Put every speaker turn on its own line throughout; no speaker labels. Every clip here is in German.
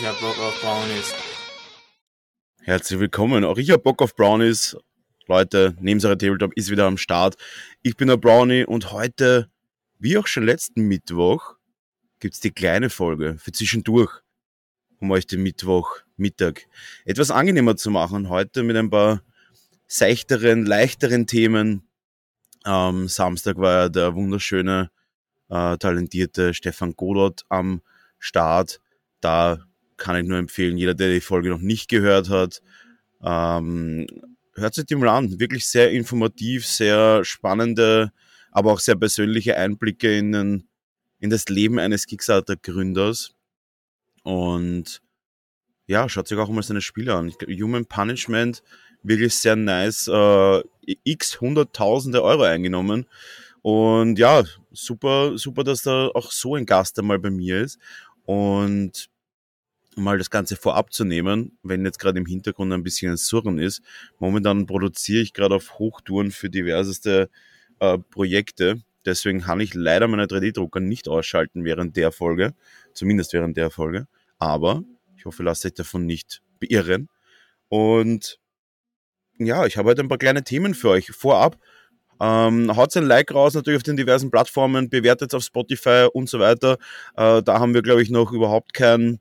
Ich hab Bock auf Brownies.
Herzlich willkommen. Auch ich hab Bock auf Brownies. Leute, Nebensache Tabletop ist wieder am Start. Ich bin der Brownie und heute, wie auch schon letzten Mittwoch, gibt's die kleine Folge für zwischendurch, um euch den Mittwoch Mittag etwas angenehmer zu machen. Heute mit ein paar seichteren, leichteren Themen. Am Samstag war ja der wunderschöne, äh, talentierte Stefan Godot am Start. Da kann ich nur empfehlen, jeder, der die Folge noch nicht gehört hat, ähm, hört sich die mal an. Wirklich sehr informativ, sehr spannende, aber auch sehr persönliche Einblicke in, den, in das Leben eines Kickstarter-Gründers. Und ja, schaut sich auch mal seine Spiele an. Human Punishment, wirklich sehr nice. Äh, x hunderttausende Euro eingenommen. Und ja, super, super, dass da auch so ein Gast einmal bei mir ist. Und mal das Ganze vorab zu nehmen, wenn jetzt gerade im Hintergrund ein bisschen ein Surren ist. Momentan produziere ich gerade auf Hochtouren für diverseste äh, Projekte. Deswegen kann ich leider meine 3D-Drucker nicht ausschalten während der Folge. Zumindest während der Folge. Aber ich hoffe, lasst euch davon nicht beirren. Und ja, ich habe heute ein paar kleine Themen für euch vorab. Ähm, haut ein Like raus, natürlich auf den diversen Plattformen, bewertet auf Spotify und so weiter. Äh, da haben wir, glaube ich, noch überhaupt kein,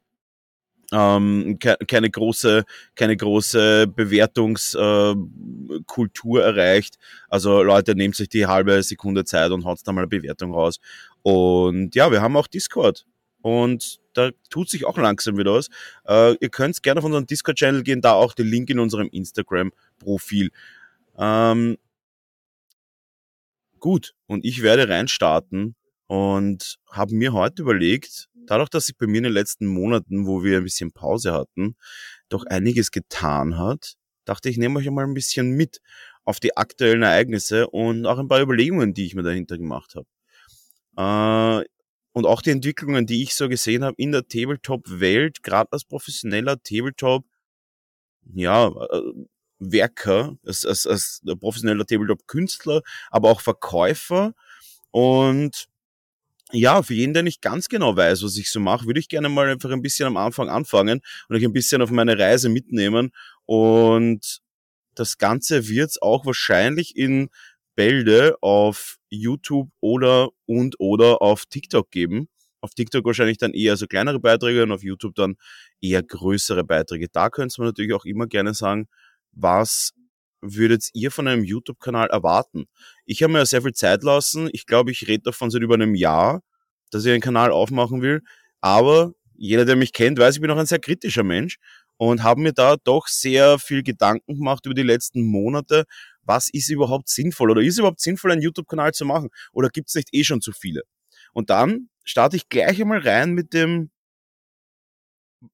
ähm, ke keine große, keine große Bewertungskultur äh, erreicht. Also Leute, nehmt sich die halbe Sekunde Zeit und haut da mal eine Bewertung raus. Und ja, wir haben auch Discord. Und da tut sich auch langsam wieder was. Äh, ihr könnt gerne auf unseren Discord-Channel gehen, da auch den Link in unserem Instagram-Profil. Ähm, gut, und ich werde reinstarten und habe mir heute überlegt, dadurch, dass sich bei mir in den letzten Monaten, wo wir ein bisschen Pause hatten, doch einiges getan hat, dachte ich, nehme euch einmal ein bisschen mit auf die aktuellen Ereignisse und auch ein paar Überlegungen, die ich mir dahinter gemacht habe. Äh, und auch die Entwicklungen, die ich so gesehen habe in der Tabletop-Welt, gerade als professioneller Tabletop, ja, äh, Werker, als, als, als professioneller Tabletop-Künstler, aber auch Verkäufer. Und ja, für jeden, der nicht ganz genau weiß, was ich so mache, würde ich gerne mal einfach ein bisschen am Anfang anfangen und euch ein bisschen auf meine Reise mitnehmen. Und das Ganze wird auch wahrscheinlich in Bälde auf YouTube oder und oder auf TikTok geben. Auf TikTok wahrscheinlich dann eher so kleinere Beiträge und auf YouTube dann eher größere Beiträge. Da könnt ihr natürlich auch immer gerne sagen, was würdet ihr von einem YouTube-Kanal erwarten? Ich habe mir ja sehr viel Zeit lassen. Ich glaube, ich rede davon seit über einem Jahr, dass ich einen Kanal aufmachen will. Aber jeder, der mich kennt, weiß, ich bin auch ein sehr kritischer Mensch und habe mir da doch sehr viel Gedanken gemacht über die letzten Monate, was ist überhaupt sinnvoll oder ist es überhaupt sinnvoll, einen YouTube-Kanal zu machen oder gibt es nicht eh schon zu viele? Und dann starte ich gleich einmal rein mit dem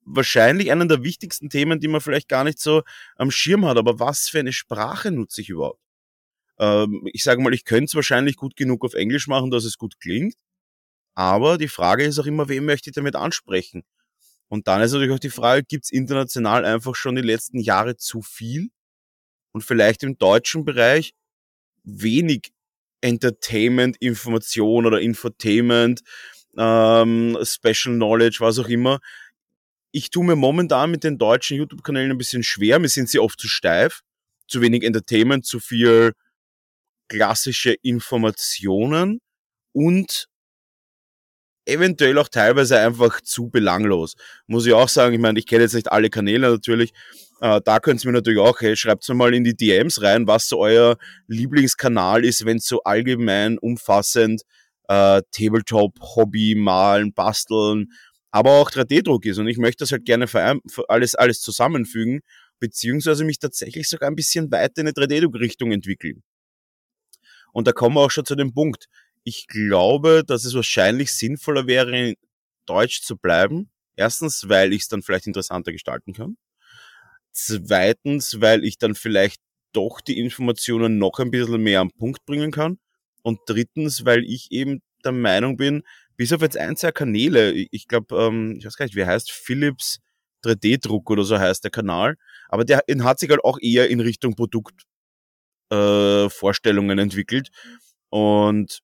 wahrscheinlich einen der wichtigsten Themen, die man vielleicht gar nicht so am Schirm hat, aber was für eine Sprache nutze ich überhaupt? Ähm, ich sage mal, ich könnte es wahrscheinlich gut genug auf Englisch machen, dass es gut klingt, aber die Frage ist auch immer, wen möchte ich damit ansprechen? Und dann ist natürlich auch die Frage, gibt es international einfach schon die letzten Jahre zu viel? Und vielleicht im deutschen Bereich wenig Entertainment, Information oder Infotainment, ähm, Special Knowledge, was auch immer. Ich tue mir momentan mit den deutschen YouTube-Kanälen ein bisschen schwer. Mir sind sie oft zu steif, zu wenig Entertainment, zu viel klassische Informationen und eventuell auch teilweise einfach zu belanglos. Muss ich auch sagen, ich meine, ich kenne jetzt nicht alle Kanäle natürlich. Äh, da könnt ihr mir natürlich auch, hey, schreibt mir mal in die DMs rein, was so euer Lieblingskanal ist, wenn es so allgemein umfassend äh, Tabletop, Hobby, Malen, Basteln, aber auch 3D-Druck ist. Und ich möchte das halt gerne alles, alles zusammenfügen, beziehungsweise mich tatsächlich sogar ein bisschen weiter in eine 3D-Druck-Richtung entwickeln. Und da kommen wir auch schon zu dem Punkt ich glaube, dass es wahrscheinlich sinnvoller wäre, in Deutsch zu bleiben. Erstens, weil ich es dann vielleicht interessanter gestalten kann. Zweitens, weil ich dann vielleicht doch die Informationen noch ein bisschen mehr am Punkt bringen kann. Und drittens, weil ich eben der Meinung bin, bis auf jetzt ein, zwei Kanäle, ich glaube, ähm, ich weiß gar nicht, wie heißt, Philips 3D-Druck oder so heißt der Kanal, aber der hat sich halt auch eher in Richtung Produktvorstellungen äh, entwickelt. Und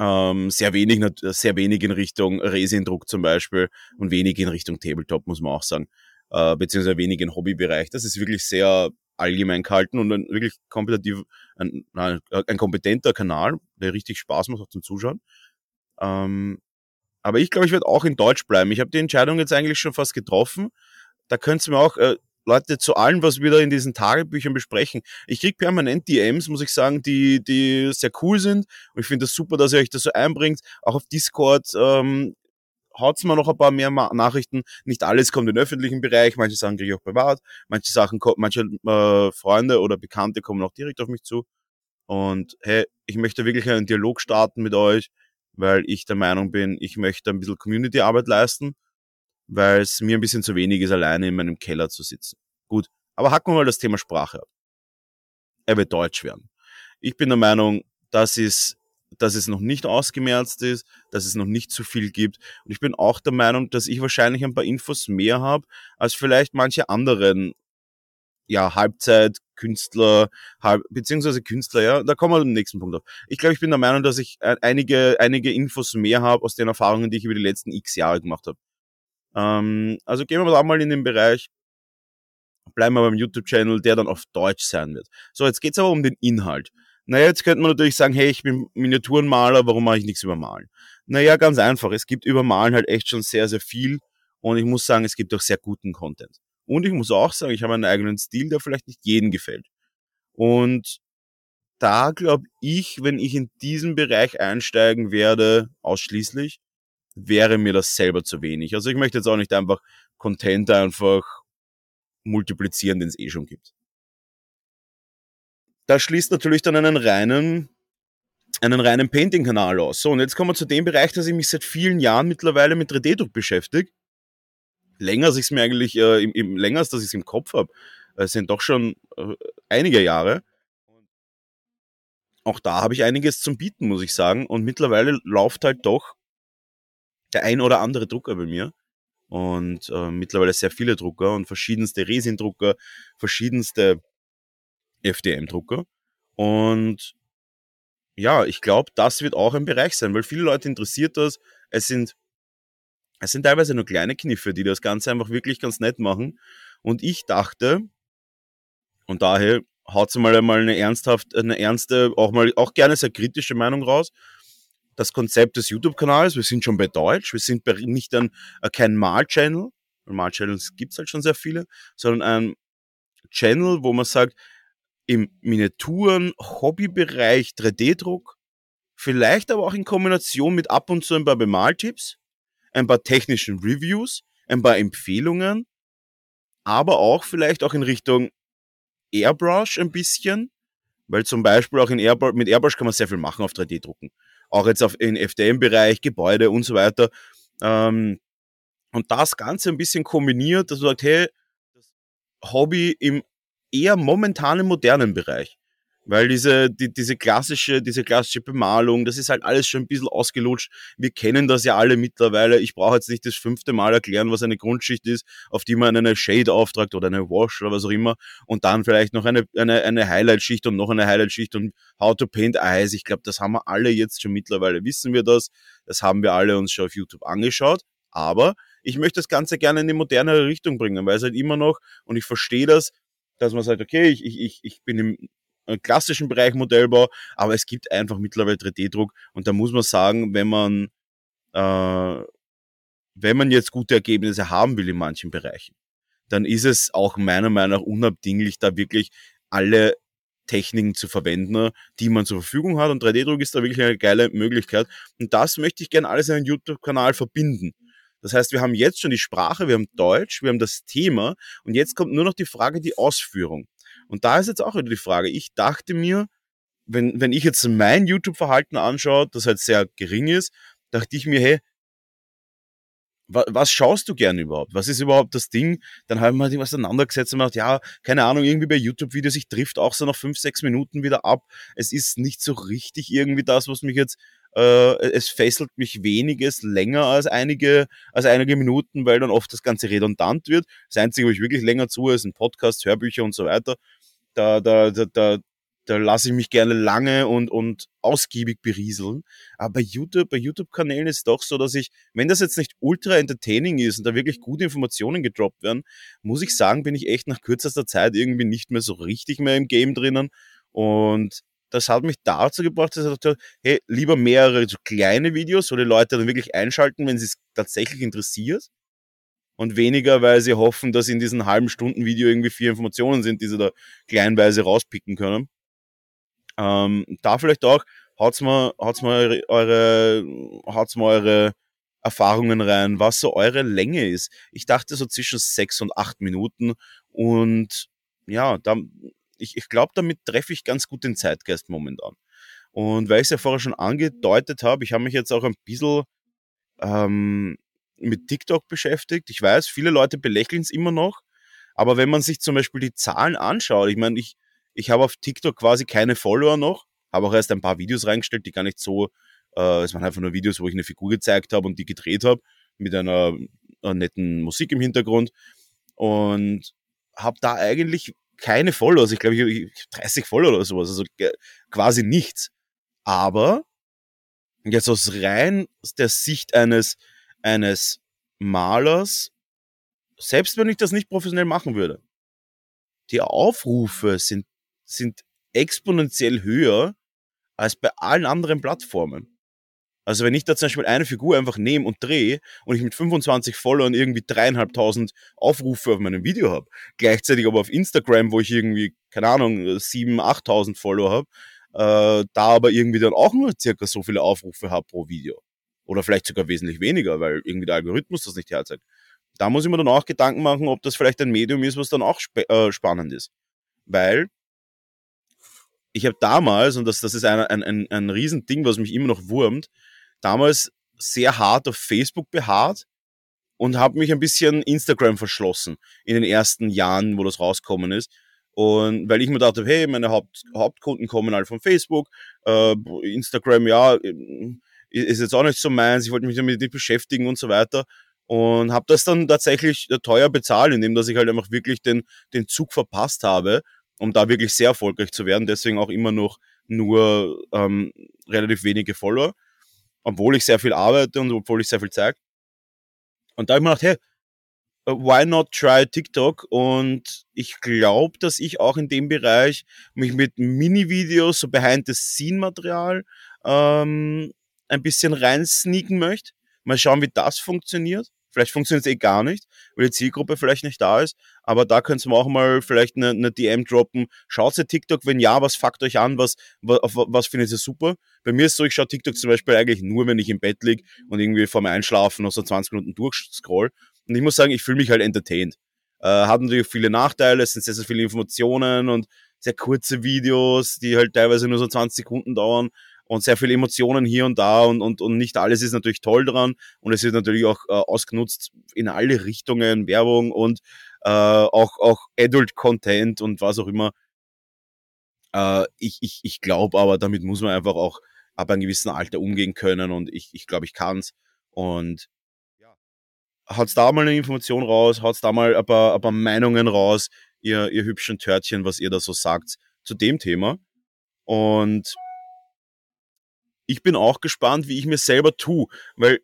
Ähm, sehr wenig, sehr wenig in Richtung Resindruck zum Beispiel und wenig in Richtung Tabletop, muss man auch sagen. Äh, beziehungsweise wenig im Hobbybereich. Das ist wirklich sehr allgemein gehalten und ein wirklich kompetitiv, ein, ein, ein kompetenter Kanal, der richtig Spaß macht auch zum Zuschauen. Ähm, aber ich glaube, ich werde auch in Deutsch bleiben. Ich habe die Entscheidung jetzt eigentlich schon fast getroffen. Da könnt ihr mir auch äh, Leute zu allem, was wir da in diesen Tagebüchern besprechen. Ich krieg permanent DMs, muss ich sagen, die, die sehr cool sind. Und ich finde das super, dass ihr euch das so einbringt. Auch auf Discord ähm, haut's mal noch ein paar mehr Nachrichten. Nicht alles kommt in den öffentlichen Bereich, manche Sachen kriege ich auch privat, manche Sachen, manche äh, Freunde oder Bekannte kommen auch direkt auf mich zu. Und hey, ich möchte wirklich einen Dialog starten mit euch, weil ich der Meinung bin, ich möchte ein bisschen Community-Arbeit leisten, weil es mir ein bisschen zu wenig ist, alleine in meinem Keller zu sitzen. Gut, aber hacken wir mal das Thema Sprache ab. Er wird Deutsch werden. Ich bin der Meinung, das ist dass es noch nicht ausgemerzt ist, dass es noch nicht zu viel gibt. Und ich bin auch der Meinung, dass ich wahrscheinlich ein paar Infos mehr habe als vielleicht manche anderen ja, Halbzeitkünstler, halb, beziehungsweise Künstler, ja, da kommen wir zum nächsten Punkt auf. Ich glaube, ich bin der Meinung, dass ich äh, einige, einige Infos mehr habe aus den Erfahrungen, die ich über die letzten x Jahre gemacht habe. Ähm, also gehen wir da mal in den Bereich, bleiben wir beim YouTube-Channel, der dann auf Deutsch sein wird. So, jetzt geht's aber um den Inhalt. Naja, jetzt könnte man natürlich sagen, hey, ich bin Miniaturenmaler, warum mache ich nichts über Malen? Naja, ganz einfach. Es gibt über Malen halt echt schon sehr, sehr viel. Und ich muss sagen, es gibt auch sehr guten Content. Und ich muss auch sagen, ich habe einen eigenen Stil, der vielleicht nicht jedem gefällt. Und da glaube ich, wenn ich in diesen Bereich einsteigen werde, ausschließlich, wäre mir das selber zu wenig. Also ich möchte jetzt auch nicht einfach Content einfach multiplizieren, den es eh schon gibt. Das schließt natürlich dann einen reinen, einen reinen Painting-Kanal aus. So, und jetzt kommen wir zu dem Bereich, dass ich mich seit vielen Jahren mittlerweile mit 3D-Druck beschäftige. Länger, als ich es mir eigentlich, äh, im, im, länger dass ich es im Kopf habe. Es sind doch schon äh, einige Jahre. Auch da habe ich einiges zum Bieten, muss ich sagen. Und mittlerweile läuft halt doch der ein oder andere Drucker bei mir. Und äh, mittlerweile sehr viele Drucker und verschiedenste Resin-Drucker, verschiedenste FDM-Drucker. Und ja, ich glaube, das wird auch ein Bereich sein, weil viele Leute interessiert das. Es sind, es sind teilweise nur kleine Kniffe, die das Ganze einfach wirklich ganz nett machen. Und ich dachte, und daher haut mal einmal eine ernsthaft, eine ernste, auch mal, auch gerne sehr kritische Meinung raus. Das Konzept des YouTube-Kanals, wir sind schon bei Deutsch, wir sind bei, nicht ein, äh, kein Mal-Channel, Mal-Channels gibt's halt schon sehr viele, sondern ein Channel, wo man sagt, im Miniaturen, Hobbybereich, 3D-Druck, vielleicht aber auch in Kombination mit ab und zu ein paar Bemaltipps, ein paar technischen Reviews, ein paar Empfehlungen, aber auch vielleicht auch in Richtung Airbrush ein bisschen, weil zum Beispiel auch in Airbrush, mit Airbrush kann man sehr viel machen auf 3D-Drucken. Auch jetzt auf, in FDM-Bereich, Gebäude und so weiter. Ähm, und das Ganze ein bisschen kombiniert, dass du sagst, hey, das Hobby im eher momentan im modernen Bereich. Weil diese, die, diese klassische, diese klassische Bemalung, das ist halt alles schon ein bisschen ausgelutscht. Wir kennen das ja alle mittlerweile. Ich brauche jetzt nicht das fünfte Mal erklären, was eine Grundschicht ist, auf die man eine Shade auftragt oder eine Wash oder was auch immer. Und dann vielleicht noch eine, eine, eine Highlight-Schicht und noch eine Highlight-Schicht und How to Paint Eyes. Ich glaube, das haben wir alle jetzt schon mittlerweile, wissen wir das. Das haben wir alle uns schon auf YouTube angeschaut. Aber ich möchte das Ganze gerne in die modernere Richtung bringen, weil es halt immer noch, und ich verstehe das, dass man sagt, okay, ich, ich, ich bin im klassischen Bereich Modellbau, aber es gibt einfach mittlerweile 3D-Druck und da muss man sagen, wenn man, äh, wenn man jetzt gute Ergebnisse haben will in manchen Bereichen, dann ist es auch meiner Meinung nach unabdinglich, da wirklich alle Techniken zu verwenden, die man zur Verfügung hat. Und 3D-Druck ist da wirklich eine geile Möglichkeit. Und das möchte ich gerne alles in einem YouTube-Kanal verbinden. Das heißt, wir haben jetzt schon die Sprache, wir haben Deutsch, wir haben das Thema und jetzt kommt nur noch die Frage, die Ausführung. Und da ist jetzt auch wieder die Frage. Ich dachte mir, wenn, wenn ich jetzt mein YouTube-Verhalten anschaue, das halt sehr gering ist, dachte ich mir, hey, was schaust du gern überhaupt? Was ist überhaupt das Ding? Dann haben wir halt auseinandergesetzt und gedacht, ja, keine Ahnung, irgendwie bei YouTube-Videos, ich trifft auch so nach fünf, sechs Minuten wieder ab. Es ist nicht so richtig irgendwie das, was mich jetzt, äh, es fesselt mich weniges länger als einige, als einige Minuten, weil dann oft das Ganze redundant wird. Das Einzige, wo ich wirklich länger zu, ist ein Podcast, Hörbücher und so weiter. Da, da, da, da da lasse ich mich gerne lange und, und ausgiebig berieseln. Aber bei YouTube, bei YouTube-Kanälen ist es doch so, dass ich, wenn das jetzt nicht ultra entertaining ist und da wirklich gute Informationen gedroppt werden, muss ich sagen, bin ich echt nach kürzester Zeit irgendwie nicht mehr so richtig mehr im Game drinnen. Und das hat mich dazu gebracht, dass ich dachte, hey, lieber mehrere so kleine Videos, wo die Leute dann wirklich einschalten, wenn sie es tatsächlich interessiert. Und weniger, weil sie hoffen, dass in diesen halben Stunden Video irgendwie vier Informationen sind, die sie da kleinweise rauspicken können. Ähm, da vielleicht auch, haut's mal, haut's mal eure, haut's mal eure Erfahrungen rein, was so eure Länge ist. Ich dachte so zwischen sechs und acht Minuten und ja, da, ich, ich glaube, damit treffe ich ganz gut den Zeitgeist momentan. Und weil ich es ja vorher schon angedeutet habe, ich habe mich jetzt auch ein bisschen ähm, mit TikTok beschäftigt. Ich weiß, viele Leute belächeln es immer noch, aber wenn man sich zum Beispiel die Zahlen anschaut, ich meine, ich, ich habe auf TikTok quasi keine Follower noch, habe auch erst ein paar Videos reingestellt, die gar nicht so, äh, es waren einfach nur Videos, wo ich eine Figur gezeigt habe und die gedreht habe, mit einer, einer netten Musik im Hintergrund und habe da eigentlich keine Follower, ich glaube, ich, ich 30 Follower oder sowas, also quasi nichts. Aber jetzt aus rein der Sicht eines, eines Malers, selbst wenn ich das nicht professionell machen würde, die Aufrufe sind sind exponentiell höher als bei allen anderen Plattformen. Also wenn ich da zum Beispiel eine Figur einfach nehme und drehe und ich mit 25 Followern irgendwie dreieinhalbtausend Aufrufe auf meinem Video habe, gleichzeitig aber auf Instagram, wo ich irgendwie, keine Ahnung, sieben, achttausend Follower habe, äh, da aber irgendwie dann auch nur circa so viele Aufrufe habe pro Video. Oder vielleicht sogar wesentlich weniger, weil irgendwie der Algorithmus das nicht herzeigt. Da muss ich mir dann auch Gedanken machen, ob das vielleicht ein Medium ist, was dann auch sp äh, spannend ist. Weil ich habe damals, und das, das ist ein, ein, ein, ein Riesending, was mich immer noch wurmt, damals sehr hart auf Facebook beharrt und habe mich ein bisschen Instagram verschlossen in den ersten Jahren, wo das rauskommen ist. Und weil ich mir dachte, hey, meine Haupt, Hauptkunden kommen alle von Facebook, äh, Instagram, ja, ist jetzt auch nicht so meins, ich wollte mich damit nicht beschäftigen und so weiter. Und habe das dann tatsächlich teuer bezahlt, indem dass ich halt einfach wirklich den, den Zug verpasst habe um da wirklich sehr erfolgreich zu werden. Deswegen auch immer noch nur ähm, relativ wenige Follower, obwohl ich sehr viel arbeite und obwohl ich sehr viel zeige. Und da habe ich mir gedacht, hey, why not try TikTok? Und ich glaube, dass ich auch in dem Bereich mich mit Mini-Videos, so Behind-the-Scene-Material ähm, ein bisschen reinsneaken möchte. Mal schauen, wie das funktioniert. Vielleicht funktioniert es eh gar nicht, weil die Zielgruppe vielleicht nicht da ist. Aber da könnt ihr auch mal vielleicht eine, eine DM droppen. Schaut ihr TikTok? Wenn ja, was fuckt euch an? Was, was, was findet ihr super? Bei mir ist so, ich schaue TikTok zum Beispiel eigentlich nur, wenn ich im Bett lieg und irgendwie vor mir Einschlafen noch so 20 Minuten durchscroll. Und ich muss sagen, ich fühle mich halt entertained. Äh, hat natürlich viele Nachteile, es sind sehr, sehr viele Informationen und sehr kurze Videos, die halt teilweise nur so 20 Sekunden dauern und sehr viele Emotionen hier und da und, und, und nicht alles ist natürlich toll dran und es wird natürlich auch äh, ausgenutzt in alle Richtungen, Werbung und äh, auch, auch Adult Content und was auch immer. Äh, ich ich, ich glaube aber, damit muss man einfach auch ab einem gewissen Alter umgehen können und ich, ich glaube, ich kann's und ja. haut's da mal eine Information raus, haut's da mal ein paar, ein paar Meinungen raus, ihr, ihr hübschen Törtchen, was ihr da so sagt zu dem Thema. Und ich bin auch gespannt, wie ich mir selber tue, weil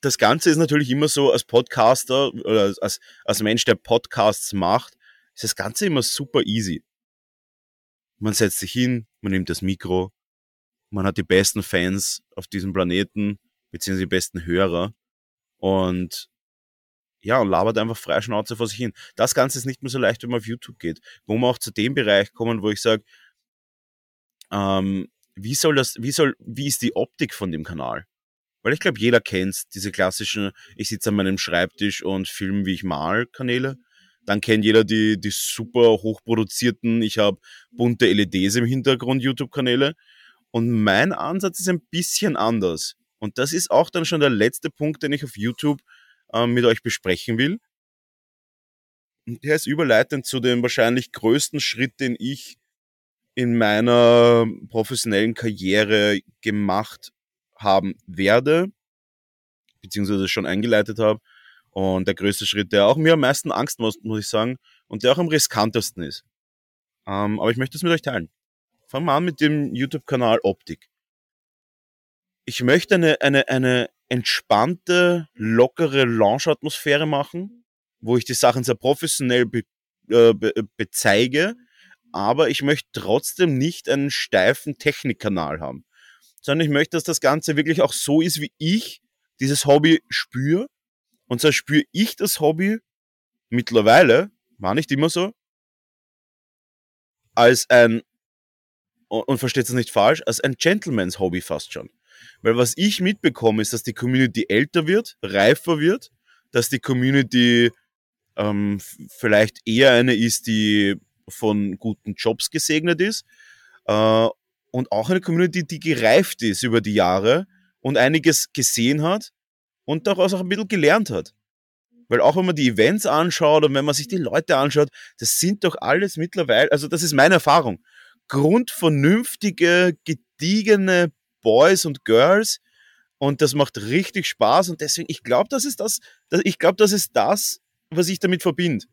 das Ganze ist natürlich immer so, als Podcaster oder als, als Mensch, der Podcasts macht, ist das Ganze immer super easy. Man setzt sich hin, man nimmt das Mikro, man hat die besten Fans auf diesem Planeten, beziehungsweise die besten Hörer und ja, und labert einfach frei Schnauze vor sich hin. Das Ganze ist nicht mehr so leicht, wenn man auf YouTube geht, wo man auch zu dem Bereich kommen, wo ich sage, ähm, wie soll das, wie soll, wie ist die Optik von dem Kanal? Weil ich glaube, jeder kennt diese klassischen, ich sitze an meinem Schreibtisch und film, wie ich mal Kanäle. Dann kennt jeder die, die super hochproduzierten, ich habe bunte LEDs im Hintergrund YouTube-Kanäle. Und mein Ansatz ist ein bisschen anders. Und das ist auch dann schon der letzte Punkt, den ich auf YouTube äh, mit euch besprechen will. Und der ist überleitend zu dem wahrscheinlich größten Schritt, den ich in meiner professionellen Karriere gemacht haben werde, beziehungsweise schon eingeleitet habe. Und der größte Schritt, der auch mir am meisten Angst macht, muss ich sagen, und der auch am riskantesten ist. Ähm, aber ich möchte es mit euch teilen. Fangen wir an mit dem YouTube-Kanal Optik. Ich möchte eine, eine, eine entspannte, lockere Launch-Atmosphäre machen, wo ich die Sachen sehr professionell be, äh, be, bezeige, aber ich möchte trotzdem nicht einen steifen Technikkanal haben, sondern ich möchte, dass das Ganze wirklich auch so ist, wie ich dieses Hobby spüre. Und zwar spüre ich das Hobby mittlerweile, war nicht immer so, als ein, und versteht es nicht falsch, als ein Gentleman's Hobby fast schon. Weil was ich mitbekomme, ist, dass die Community älter wird, reifer wird, dass die Community ähm, vielleicht eher eine ist, die von guten Jobs gesegnet ist äh, und auch eine Community, die gereift ist über die Jahre und einiges gesehen hat und daraus auch ein bisschen gelernt hat. Weil auch wenn man die Events anschaut und wenn man sich die Leute anschaut, das sind doch alles mittlerweile, also das ist meine Erfahrung, grundvernünftige, gediegene Boys und Girls und das macht richtig Spaß und deswegen, ich glaube, das ist das, ich glaube, das ist das, was ich damit verbinde.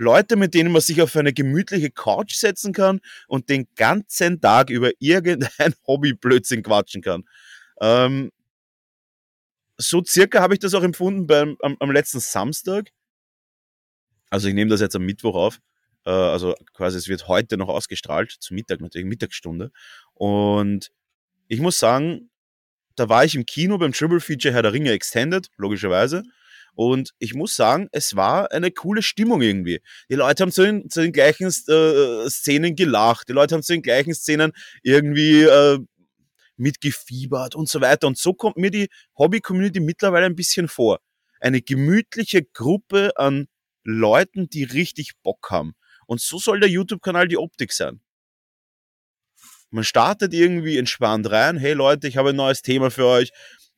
Leute, mit denen man sich auf eine gemütliche Couch setzen kann und den ganzen Tag über irgendein Hobbyblödsinn quatschen kann. Ähm, so circa habe ich das auch empfunden beim, am, am letzten Samstag. Also ich nehme das jetzt am Mittwoch auf. Äh, also quasi es wird heute noch ausgestrahlt, zu Mittag natürlich, Mittagsstunde. Und ich muss sagen, da war ich im Kino beim Triple Feature Herr der Ringe Extended, logischerweise. Und ich muss sagen, es war eine coole Stimmung irgendwie. Die Leute haben zu den, zu den gleichen äh, Szenen gelacht, die Leute haben zu den gleichen Szenen irgendwie äh, mitgefiebert und so weiter. Und so kommt mir die Hobby-Community mittlerweile ein bisschen vor. Eine gemütliche Gruppe an Leuten, die richtig Bock haben. Und so soll der YouTube-Kanal die Optik sein. Man startet irgendwie entspannt rein. Hey Leute, ich habe ein neues Thema für euch.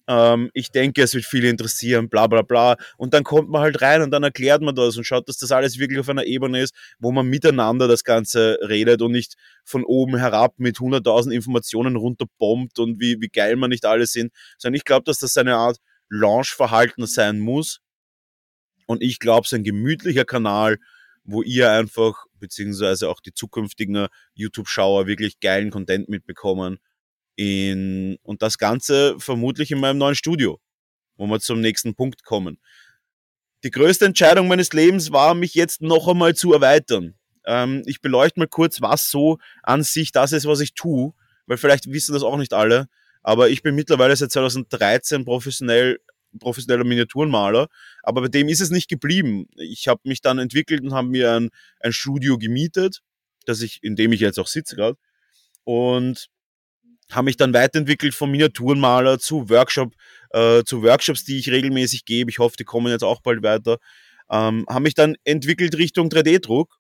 Ähm, ich denke, es wird viele interessieren, bla bla bla. Und dann kommt man halt rein und dann erklärt man das und schaut, dass das alles wirklich auf einer Ebene ist, wo man miteinander das Ganze redet und nicht von oben herab mit 100.000 Informationen runterbombt und wie, wie geil man nicht alle sind. Sondern ich glaube, dass das eine Art Launch-Verhalten sein muss. Und ich glaube, es ist ein gemütlicher Kanal, wo ihr einfach, beziehungsweise auch die zukünftigen YouTube-Schauer wirklich geilen Content mitbekommen in, und das Ganze vermutlich in meinem neuen Studio, wo wir zum nächsten Punkt kommen. Die größte Entscheidung meines Lebens war, mich jetzt noch einmal zu erweitern. Ähm, ich beleuchte mal kurz, was so an sich das ist, was ich tue, weil vielleicht wissen das auch nicht alle, aber ich bin mittlerweile seit 2013 professionell professioneller Miniaturenmaler, aber bei dem ist es nicht geblieben. Ich habe mich dann entwickelt und habe mir ein, ein Studio gemietet, das ich, in dem ich jetzt auch sitze gerade. Und habe mich dann weiterentwickelt vom Miniaturenmaler zu Workshop, äh, zu Workshops, die ich regelmäßig gebe. Ich hoffe, die kommen jetzt auch bald weiter. Ähm, habe mich dann entwickelt Richtung 3D-Druck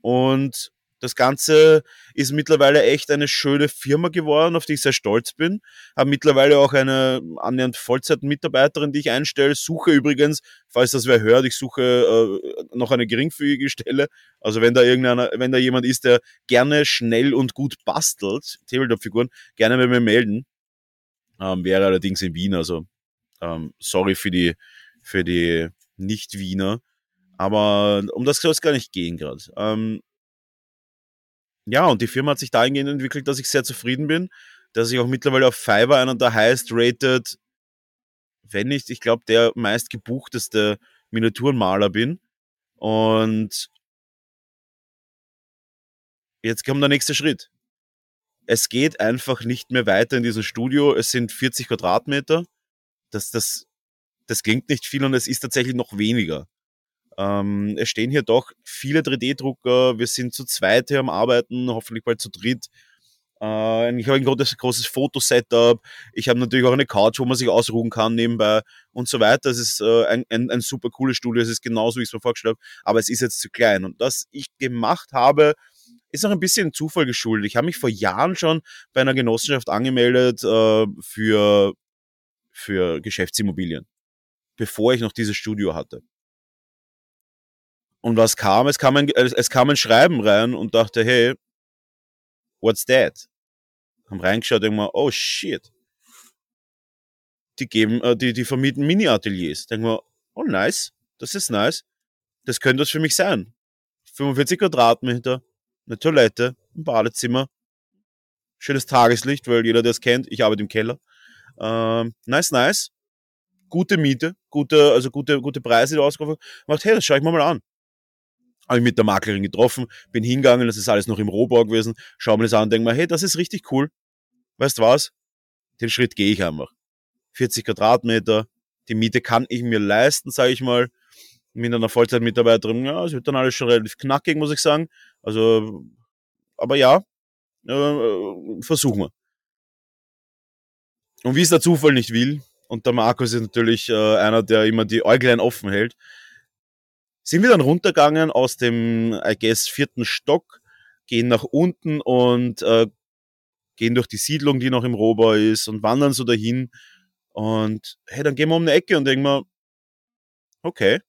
und das Ganze ist mittlerweile echt eine schöne Firma geworden, auf die ich sehr stolz bin. Habe mittlerweile auch eine annähernd Vollzeitmitarbeiterin, die ich einstelle. Suche übrigens, falls das wer hört, ich suche äh, noch eine geringfügige Stelle. Also wenn da irgendeiner, wenn da jemand ist, der gerne schnell und gut bastelt, Tabletop-Figuren, gerne bei mir melden. Ähm, wäre allerdings in Wien, also ähm, sorry für die, für die Nicht-Wiener. Aber um das soll es gar nicht gehen gerade. Ähm, ja, und die Firma hat sich dahingehend entwickelt, dass ich sehr zufrieden bin, dass ich auch mittlerweile auf Fiverr einer der highest rated, wenn nicht, ich glaube, der meist gebuchteste Miniaturenmaler bin. Und jetzt kommt der nächste Schritt. Es geht einfach nicht mehr weiter in diesem Studio. Es sind 40 Quadratmeter. Das, das, das klingt nicht viel und es ist tatsächlich noch weniger. Ähm, es stehen hier doch viele 3D-Drucker. Wir sind zu zweit hier am Arbeiten, hoffentlich bald zu dritt. Äh, ich habe ein großes, großes Fotosetup. Ich habe natürlich auch eine Couch, wo man sich ausruhen kann nebenbei und so weiter. Es ist äh, ein, ein, ein super cooles Studio. Es ist genauso, wie ich es mir vorgestellt habe. Aber es ist jetzt zu klein. Und das ich gemacht habe, ist auch ein bisschen Zufall geschuldet. Ich habe mich vor Jahren schon bei einer Genossenschaft angemeldet äh, für, für Geschäftsimmobilien, bevor ich noch dieses Studio hatte. Und was kam? Es kam ein, es kam ein Schreiben rein und dachte, hey, what's that? Haben reingeschaut, denken wir, oh shit. Die geben, äh, die, die vermieten Mini-Ateliers. Denken wir, oh nice, das ist nice. Das könnte das für mich sein. 45 Quadratmeter, eine Toilette, ein Badezimmer, schönes Tageslicht, weil jeder, der es kennt, ich arbeite im Keller. Ähm, nice, nice. Gute Miete, gute, also gute, gute Preise, die ausgerufen Macht, hey, das schaue ich mir mal an. Habe ich mit der Maklerin getroffen, bin hingegangen, das ist alles noch im Rohbau gewesen, schau mir das an und denke mir, hey, das ist richtig cool. Weißt was? Den Schritt gehe ich einfach. 40 Quadratmeter, die Miete kann ich mir leisten, sage ich mal. Mit einer Vollzeitmitarbeiterin, ja, es wird dann alles schon relativ knackig, muss ich sagen. Also, aber ja, äh versuchen wir. Und wie es der Zufall nicht will, und der Markus ist natürlich äh, einer, der immer die Äuglein offen hält, sind wir dann runtergegangen aus dem, I guess, vierten Stock, gehen nach unten und äh, gehen durch die Siedlung, die noch im Rohbau ist und wandern so dahin. Und hey, dann gehen wir um eine Ecke und denken wir, okay,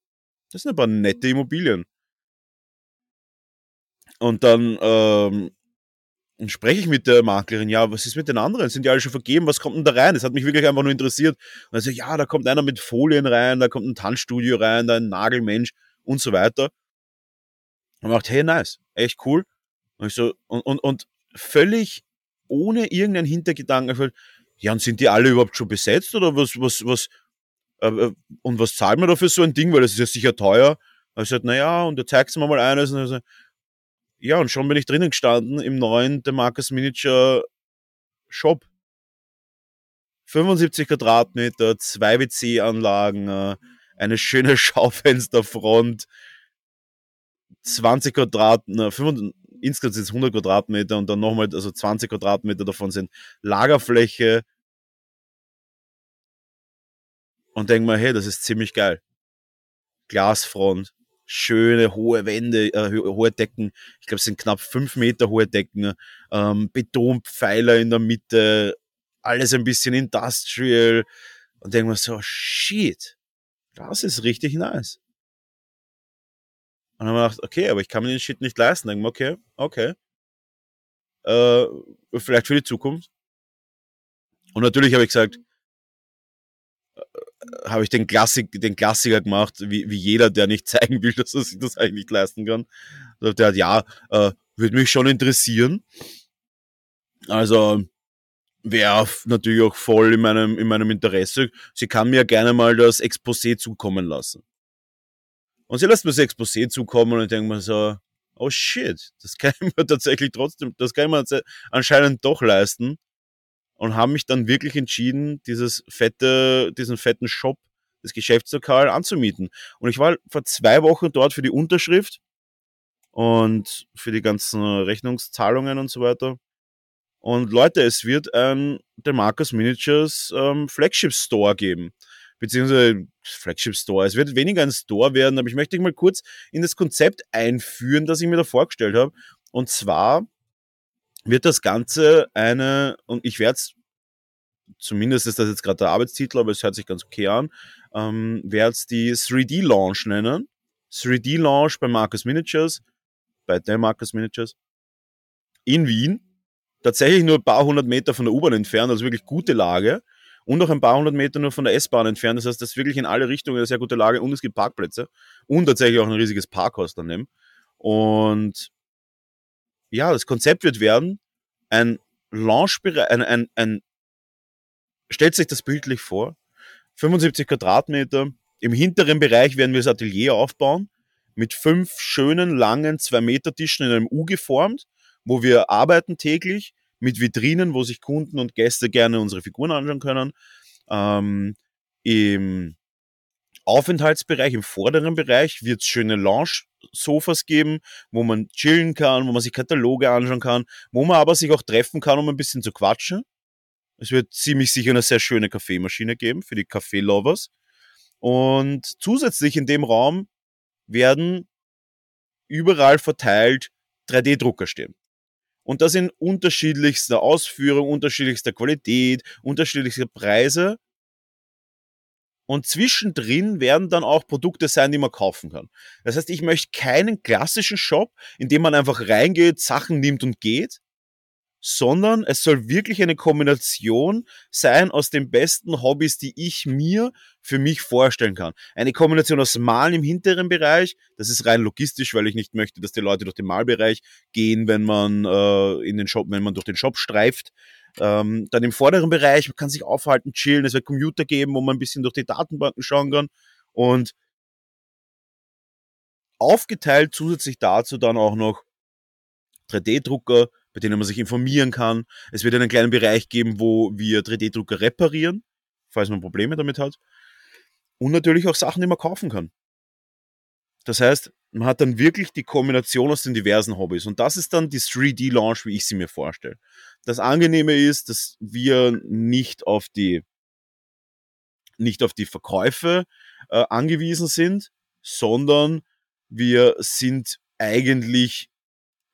das sind ein paar nette Immobilien. Und dann ähm, spreche ich mit der Maklerin, ja, was ist mit den anderen? Sind die alle schon vergeben? Was kommt denn da rein? Das hat mich wirklich einfach nur interessiert. Und also, ja, da kommt einer mit Folien rein, da kommt ein Tanzstudio rein, da ein Nagelmensch und so weiter. Und macht, hey, nice, echt cool. Und ich so, und, und, und völlig ohne irgendeinen Hintergedanken, ja, und sind die alle überhaupt schon besetzt oder was, was, was, äh, äh und was zahlt man dafür so ein Ding, weil das ist ja sicher teuer. Und ich sagte, naja, und du zeigst mir mal eines. Und so, ja, und schon bin ich drinnen gestanden im neuen Demarcus Miniature Shop. 75 Quadratmeter, zwei WC-Anlagen, äh, eine schöne Schaufensterfront, 20 Quadratmeter, insgesamt sind es 100 Quadratmeter und dann nochmal, also 20 Quadratmeter davon sind Lagerfläche. Und denk mal, hey, das ist ziemlich geil. Glasfront, schöne hohe Wände, äh, hohe Decken. Ich glaube, es sind knapp fünf Meter hohe Decken. Ähm, Betonpfeiler in der Mitte, alles ein bisschen industrial. Und denke mir so, shit, das ist richtig nice. Und dann haben wir gedacht, okay, aber ich kann mir den Shit nicht leisten. Dann okay, okay. Äh, vielleicht für die Zukunft. Und natürlich habe ich gesagt, äh, habe ich den, Klassik, den Klassiker gemacht, wie, wie jeder, der nicht zeigen will, dass er sich das eigentlich nicht leisten kann. Der hat, ja, äh, würde mich schon interessieren. Also, wäre natürlich auch voll in meinem, in meinem Interesse. Sie kann mir gerne mal das Exposé zukommen lassen. Und sie lässt mir das Exposé zukommen und ich denke mir so, oh shit, das kann ich mir tatsächlich trotzdem, das kann ich mir anscheinend doch leisten. Und haben mich dann wirklich entschieden, dieses fette, diesen fetten Shop, das Geschäftslokal anzumieten. Und ich war vor zwei Wochen dort für die Unterschrift und für die ganzen Rechnungszahlungen und so weiter. Und Leute, es wird ein Demarcus Miniatures ähm, Flagship Store geben. Beziehungsweise Flagship Store. Es wird weniger ein Store werden, aber ich möchte dich mal kurz in das Konzept einführen, das ich mir da vorgestellt habe. Und zwar wird das Ganze eine, und ich werde es, zumindest ist das jetzt gerade der Arbeitstitel, aber es hört sich ganz okay an, ähm, werde es die 3D-Launch nennen. 3D-Launch bei Marcus Miniatures, bei der Marcus Miniatures in Wien tatsächlich nur ein paar hundert Meter von der U-Bahn entfernt, also wirklich gute Lage. Und noch ein paar hundert Meter nur von der S-Bahn entfernt. Das heißt, das ist wirklich in alle Richtungen eine sehr gute Lage und es gibt Parkplätze und tatsächlich auch ein riesiges Parkhaus daneben. Und ja, das Konzept wird werden, ein Launchbereich, ein, ein, ein, stellt sich das bildlich vor, 75 Quadratmeter. Im hinteren Bereich werden wir das Atelier aufbauen, mit fünf schönen, langen, zwei Meter Tischen in einem U geformt wo wir arbeiten täglich mit Vitrinen, wo sich Kunden und Gäste gerne unsere Figuren anschauen können. Ähm, Im Aufenthaltsbereich, im vorderen Bereich wird es schöne Lounge-Sofas geben, wo man chillen kann, wo man sich Kataloge anschauen kann, wo man aber sich auch treffen kann, um ein bisschen zu quatschen. Es wird ziemlich sicher eine sehr schöne Kaffeemaschine geben für die Kaffee-Lovers. Und zusätzlich in dem Raum werden überall verteilt 3D-Drucker stehen. Und das in unterschiedlichster Ausführung, unterschiedlichster Qualität, unterschiedlichster Preise. Und zwischendrin werden dann auch Produkte sein, die man kaufen kann. Das heißt, ich möchte keinen klassischen Shop, in dem man einfach reingeht, Sachen nimmt und geht, sondern es soll wirklich eine Kombination sein aus den besten Hobbys, die ich mir für mich vorstellen kann. Eine Kombination aus Malen im hinteren Bereich, das ist rein logistisch, weil ich nicht möchte, dass die Leute durch den Malbereich gehen, wenn man äh, in den Shop, wenn man durch den Shop streift. Ähm, dann im vorderen Bereich, man kann sich aufhalten, chillen, es wird Computer geben, wo man ein bisschen durch die Datenbanken schauen kann und aufgeteilt zusätzlich dazu dann auch noch 3D-Drucker, bei denen man sich informieren kann. Es wird einen kleinen Bereich geben, wo wir 3D-Drucker reparieren, falls man Probleme damit hat. Und natürlich auch Sachen, die man kaufen kann. Das heißt, man hat dann wirklich die Kombination aus den diversen Hobbys. Und das ist dann die 3D-Launch, wie ich sie mir vorstelle. Das Angenehme ist, dass wir nicht auf die, nicht auf die Verkäufe äh, angewiesen sind, sondern wir sind eigentlich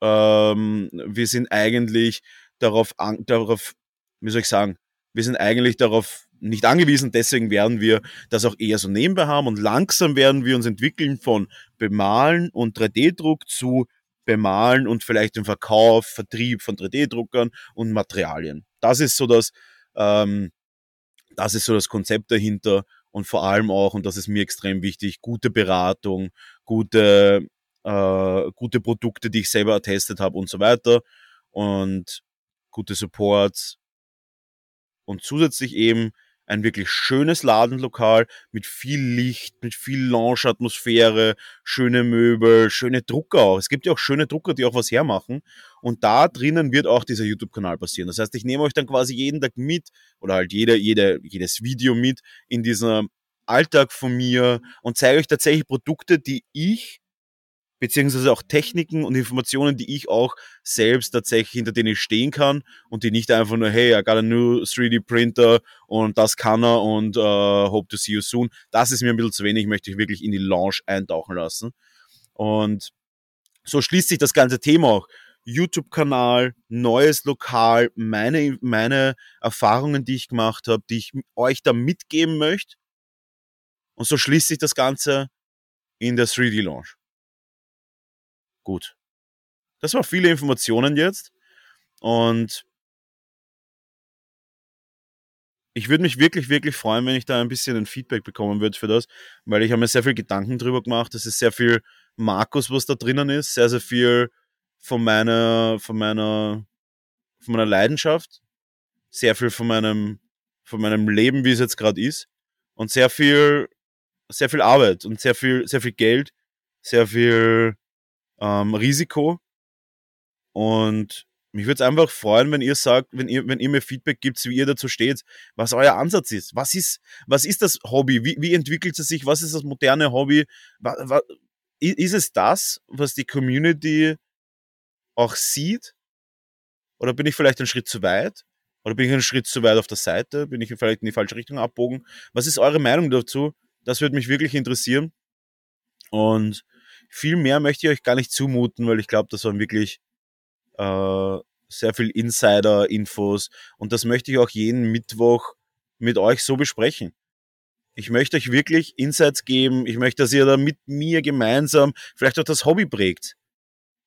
ähm, wir sind eigentlich darauf, an, darauf, wie soll ich sagen, wir sind eigentlich darauf nicht angewiesen, deswegen werden wir das auch eher so nebenbei haben und langsam werden wir uns entwickeln von Bemalen und 3D-Druck zu Bemalen und vielleicht den Verkauf, Vertrieb von 3D-Druckern und Materialien. Das ist so das, ähm, das ist so das Konzept dahinter und vor allem auch, und das ist mir extrem wichtig, gute Beratung, gute äh, gute Produkte, die ich selber attestet habe und so weiter und gute Supports und zusätzlich eben ein wirklich schönes Ladenlokal mit viel Licht, mit viel Lounge-Atmosphäre, schöne Möbel, schöne Drucker auch. Es gibt ja auch schöne Drucker, die auch was hermachen. Und da drinnen wird auch dieser YouTube-Kanal passieren. Das heißt, ich nehme euch dann quasi jeden Tag mit oder halt jede, jede, jedes Video mit in dieser Alltag von mir und zeige euch tatsächlich Produkte, die ich beziehungsweise auch Techniken und Informationen, die ich auch selbst tatsächlich hinter denen stehen kann und die nicht einfach nur, hey, I got a new 3D Printer und das kann er und uh, hope to see you soon. Das ist mir ein bisschen zu wenig, möchte ich wirklich in die Launch eintauchen lassen. Und so schließt sich das ganze Thema auch. YouTube-Kanal, neues Lokal, meine, meine Erfahrungen, die ich gemacht habe, die ich euch da mitgeben möchte. Und so schließt sich das Ganze in der 3D-Launch. Gut. Das war viele Informationen jetzt. Und ich würde mich wirklich, wirklich freuen, wenn ich da ein bisschen ein Feedback bekommen würde für das, weil ich habe mir sehr viel Gedanken drüber gemacht. Es ist sehr viel Markus, was da drinnen ist, sehr, sehr viel von meiner, von meiner, von meiner Leidenschaft, sehr viel von meinem, von meinem Leben, wie es jetzt gerade ist, und sehr viel, sehr viel Arbeit und sehr viel, sehr viel Geld, sehr viel ähm, Risiko. Und mich würde es einfach freuen, wenn ihr sagt, wenn ihr, wenn ihr mir Feedback gibt, wie ihr dazu steht, was euer Ansatz ist. Was ist, was ist das Hobby? Wie, wie entwickelt es sich? Was ist das moderne Hobby? Was, was, ist es das, was die Community auch sieht? Oder bin ich vielleicht einen Schritt zu weit? Oder bin ich einen Schritt zu weit auf der Seite? Bin ich vielleicht in die falsche Richtung abbogen? Was ist eure Meinung dazu? Das würde mich wirklich interessieren. Und viel mehr möchte ich euch gar nicht zumuten, weil ich glaube, das waren wirklich äh, sehr viel Insider-Infos und das möchte ich auch jeden Mittwoch mit euch so besprechen. Ich möchte euch wirklich Insights geben. Ich möchte, dass ihr da mit mir gemeinsam vielleicht auch das Hobby prägt.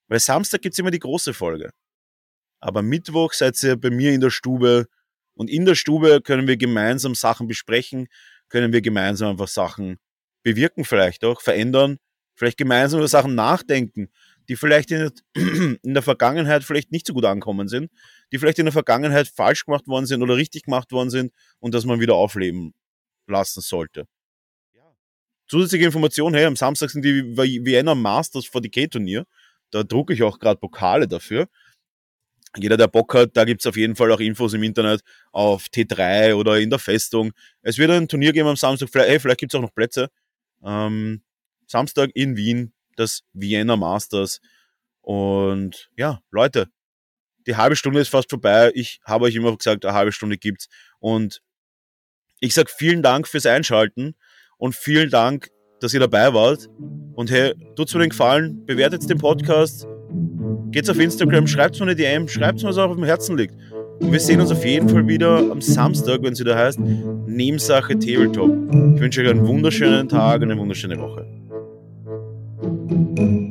Weil Samstag gibt's immer die große Folge. Aber Mittwoch seid ihr bei mir in der Stube und in der Stube können wir gemeinsam Sachen besprechen, können wir gemeinsam einfach Sachen bewirken vielleicht auch, verändern vielleicht gemeinsam über Sachen nachdenken, die vielleicht in der, in der Vergangenheit vielleicht nicht so gut ankommen sind, die vielleicht in der Vergangenheit falsch gemacht worden sind oder richtig gemacht worden sind und dass man wieder aufleben lassen sollte. Zusätzliche Information, hey, am Samstag sind die Vienna Masters 40k Turnier. Da drucke ich auch gerade Pokale dafür. Jeder, der Bock hat, da gibt's auf jeden Fall auch Infos im Internet auf T3 oder in der Festung. Es wird ein Turnier geben am Samstag. Vielleicht, hey, vielleicht gibt's auch noch Plätze. Ähm, Samstag in Wien, das Vienna Masters. Und ja, Leute, die halbe Stunde ist fast vorbei. Ich habe euch immer gesagt, eine halbe Stunde gibt's. Und ich sage vielen Dank fürs Einschalten und vielen Dank, dass ihr dabei wart. Und hey, tut's mir den Gefallen, bewertet den Podcast, geht's auf Instagram, schreibt mir eine DM, schreibt mir, was euch auf dem Herzen liegt. Und wir sehen uns auf jeden Fall wieder am Samstag, wenn es wieder heißt, Nebensache Tabletop. Ich wünsche euch einen wunderschönen Tag und eine wunderschöne Woche. Thank you.